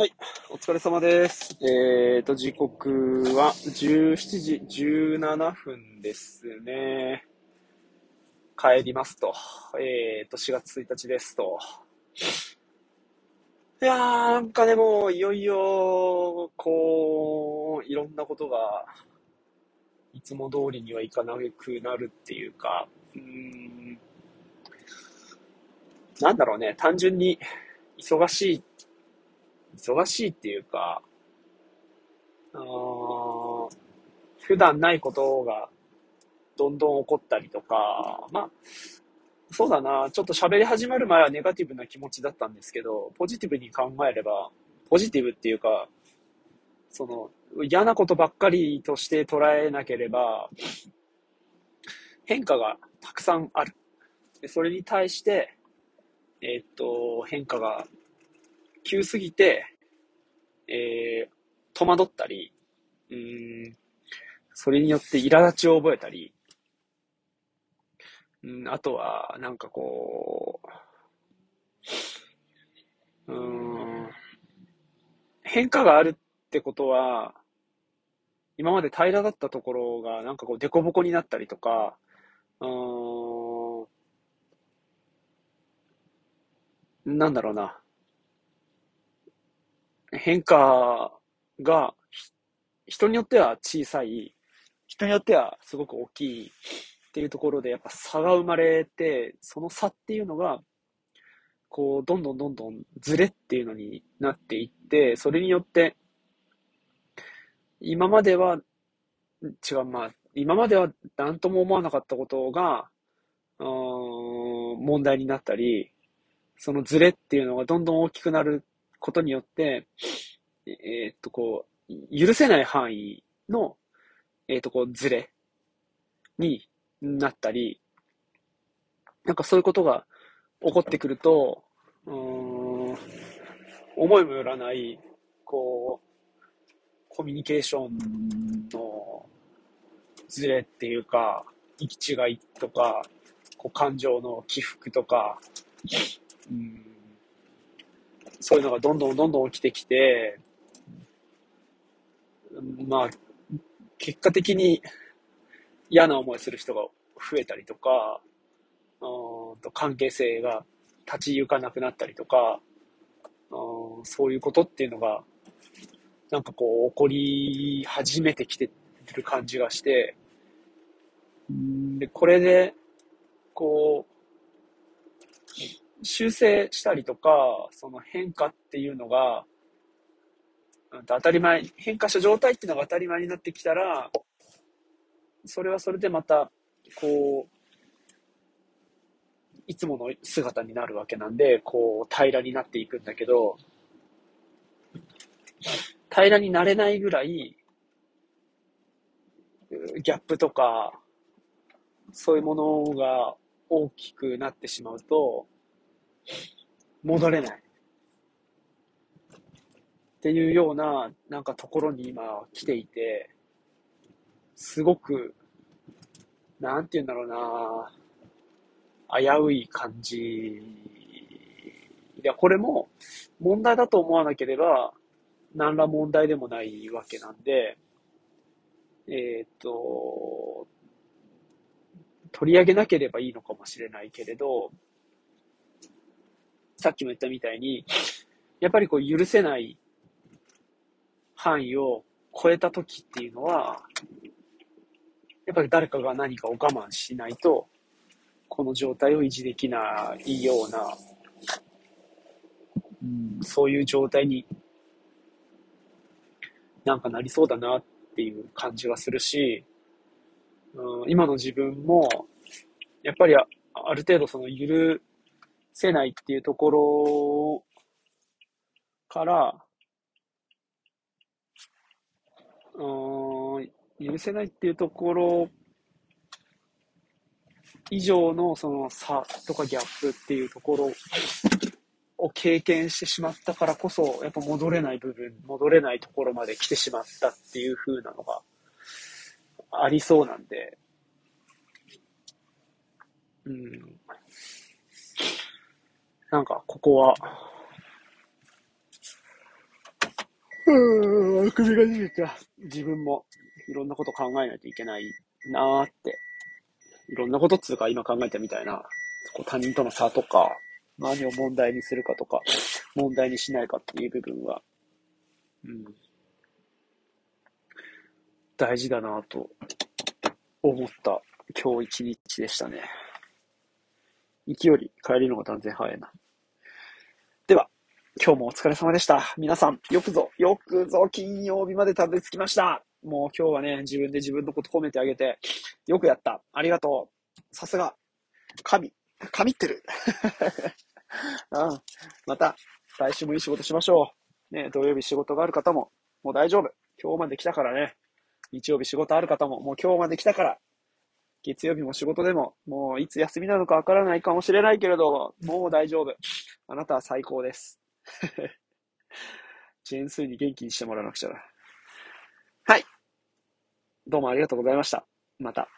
はい、お疲れ様です。えーと、時刻は17時17分ですね。帰りますと。えーと、4月1日ですと。いやー、なんかね、もう、いよいよ、こう、いろんなことが、いつも通りにはいかなくなるっていうか、うーん、なんだろうね、単純に忙しい忙しいっていうか、あ普段ないことがどんどん起こったりとか、まあ、そうだな、ちょっと喋り始まる前はネガティブな気持ちだったんですけど、ポジティブに考えれば、ポジティブっていうか、その、嫌なことばっかりとして捉えなければ、変化がたくさんある。でそれに対して、えーっと、変化が急すぎて、えー戸惑ったり、うん、それによって苛立ちを覚えたり、うん、あとは、なんかこう、うん、変化があるってことは、今まで平らだったところが、なんかこう、凸凹になったりとか、うん、なんだろうな。変化が人によっては小さい、人によってはすごく大きいっていうところでやっぱ差が生まれて、その差っていうのが、こう、どんどんどんどんズレっていうのになっていって、それによって、今までは、違う、まあ、今までは何とも思わなかったことが、うーん、問題になったり、そのズレっていうのがどんどん大きくなることによって、えーっと、こう、許せない範囲の、えーっと、こう、ズレになったり、なんかそういうことが起こってくると、うん、思いもよらない、こう、コミュニケーションのズレっていうか、行き違いとか、こう感情の起伏とか、うん、そういうのがどんどんどんどん起きてきて、まあ、結果的に嫌な思いする人が増えたりとか、うんと関係性が立ち行かなくなったりとか、うんそういうことっていうのが、なんかこう起こり始めてきてる感じがして、んで、これで、こう、修正したりとか、その変化っていうのが、うん当たり前、変化した状態っていうのが当たり前になってきたら、それはそれでまた、こう、いつもの姿になるわけなんで、こう、平らになっていくんだけど、平らになれないぐらい、ギャップとか、そういうものが大きくなってしまうと、戻れない。っていうような、なんかところに今来ていて、すごく、なんて言うんだろうな、危うい感じ。いや、これも問題だと思わなければ、何ら問題でもないわけなんで、えーっと、取り上げなければいいのかもしれないけれど、さっきも言ったみたいに、やっぱりこう許せない範囲を超えた時っていうのは、やっぱり誰かが何かを我慢しないと、この状態を維持できないような、うん、そういう状態になんかなりそうだなっていう感じはするし、うん、今の自分も、やっぱりあある程度その許せないっていうところから、うん、許せないっていうところ以上のその差とかギャップっていうところを経験してしまったからこそ、やっぱ戻れない部分、戻れないところまで来てしまったっていう風なのがありそうなんで、うん。なんか、ここは、うーん、首が出てきた。自分もいろんなこと考えないといけないなーって。いろんなことっつうか今考えてみたいな。こう他人との差とか、何を問題にするかとか、問題にしないかっていう部分は、うん、大事だなと思った今日一日でしたね。行きより帰りの方が断然早いな。では、今日もお疲れ様でした。皆さん、よくぞ、よくぞ金曜日までたどり着きました。もう今日はね、自分で自分のこと褒めてあげて、よくやった。ありがとう。さすが。神。神ってる。うん。また、来週もいい仕事しましょう。ね、土曜日仕事がある方も、もう大丈夫。今日まで来たからね。日曜日仕事ある方も、もう今日まで来たから、月曜日も仕事でも、もういつ休みなのかわからないかもしれないけれど、もう大丈夫。あなたは最高です。ジェンスーに元気にしてもらわなくちゃな。はい。どうもありがとうございました。また。